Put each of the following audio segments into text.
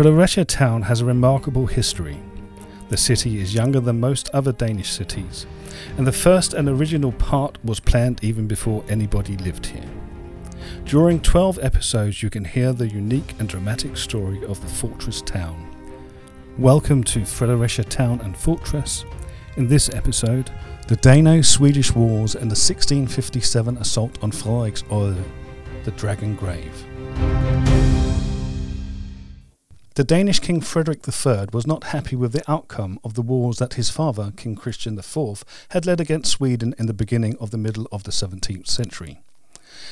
Fredericia town has a remarkable history. The city is younger than most other Danish cities, and the first and original part was planned even before anybody lived here. During 12 episodes, you can hear the unique and dramatic story of the fortress town. Welcome to Fredericia Town and Fortress. In this episode, the Dano Swedish Wars and the 1657 assault on Frederiksodde, the Dragon Grave. The Danish King Frederick III was not happy with the outcome of the wars that his father, King Christian IV, had led against Sweden in the beginning of the middle of the 17th century.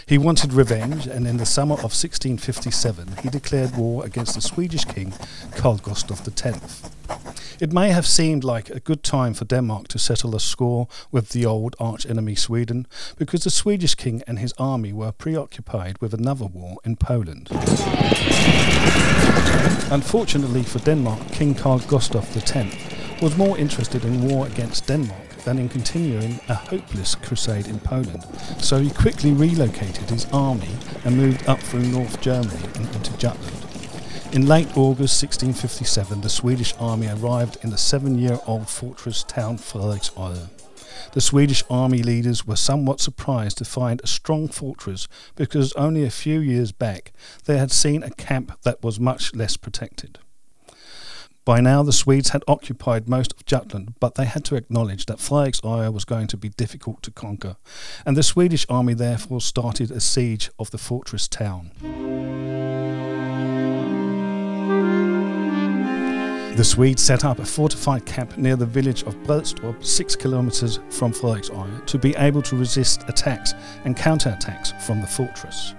He wanted revenge, and in the summer of 1657 he declared war against the Swedish king Carl Gustaf X. It may have seemed like a good time for Denmark to settle a score with the old archenemy Sweden, because the Swedish king and his army were preoccupied with another war in Poland. Unfortunately for Denmark, King Carl Gustaf X was more interested in war against Denmark than in continuing a hopeless crusade in Poland. So he quickly relocated his army and moved up through North Germany and into Jutland. In late August 1657, the Swedish army arrived in the seven year old fortress town Frederiksodde. The Swedish army leaders were somewhat surprised to find a strong fortress because only a few years back they had seen a camp that was much less protected. By now, the Swedes had occupied most of Jutland, but they had to acknowledge that Frederiksodde was going to be difficult to conquer, and the Swedish army therefore started a siege of the fortress town. The Swedes set up a fortified camp near the village of Bredstrup, six kilometres from Frederiksodde, to be able to resist attacks and counterattacks from the fortress.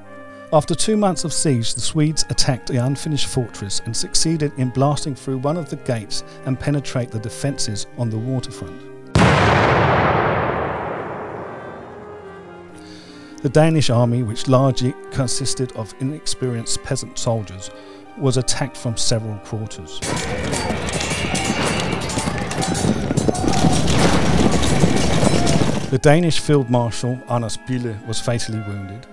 After two months of siege, the Swedes attacked the unfinished fortress and succeeded in blasting through one of the gates and penetrate the defences on the waterfront. The Danish army, which largely consisted of inexperienced peasant soldiers, was attacked from several quarters. The Danish field marshal Anders Bille was fatally wounded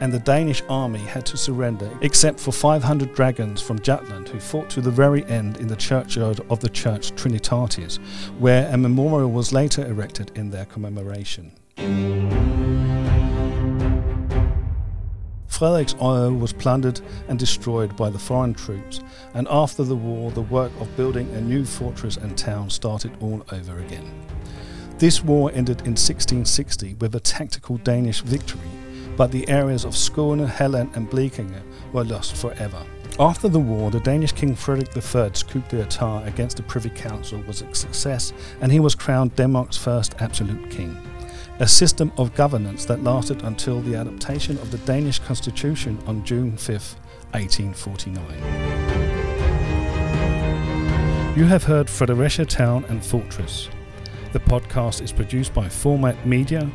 and the Danish army had to surrender, except for 500 dragons from Jutland who fought to the very end in the churchyard of the church Trinitatis, where a memorial was later erected in their commemoration. Frederiksodde was plundered and destroyed by the foreign troops, and after the war, the work of building a new fortress and town started all over again. This war ended in 1660 with a tactical Danish victory but the areas of Skåne, Halland, and Blekinge were lost forever. After the war, the Danish King Frederick III's coup d'etat against the Privy Council was a success, and he was crowned Denmark's first absolute king. A system of governance that lasted until the adaptation of the Danish constitution on June 5, 1849. You have heard Fredericia Town and Fortress. The podcast is produced by Format Media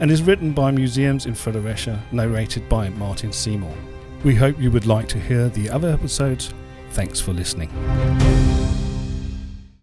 and is written by Museums in Fredericia, narrated by Martin Seymour. We hope you would like to hear the other episodes. Thanks for listening.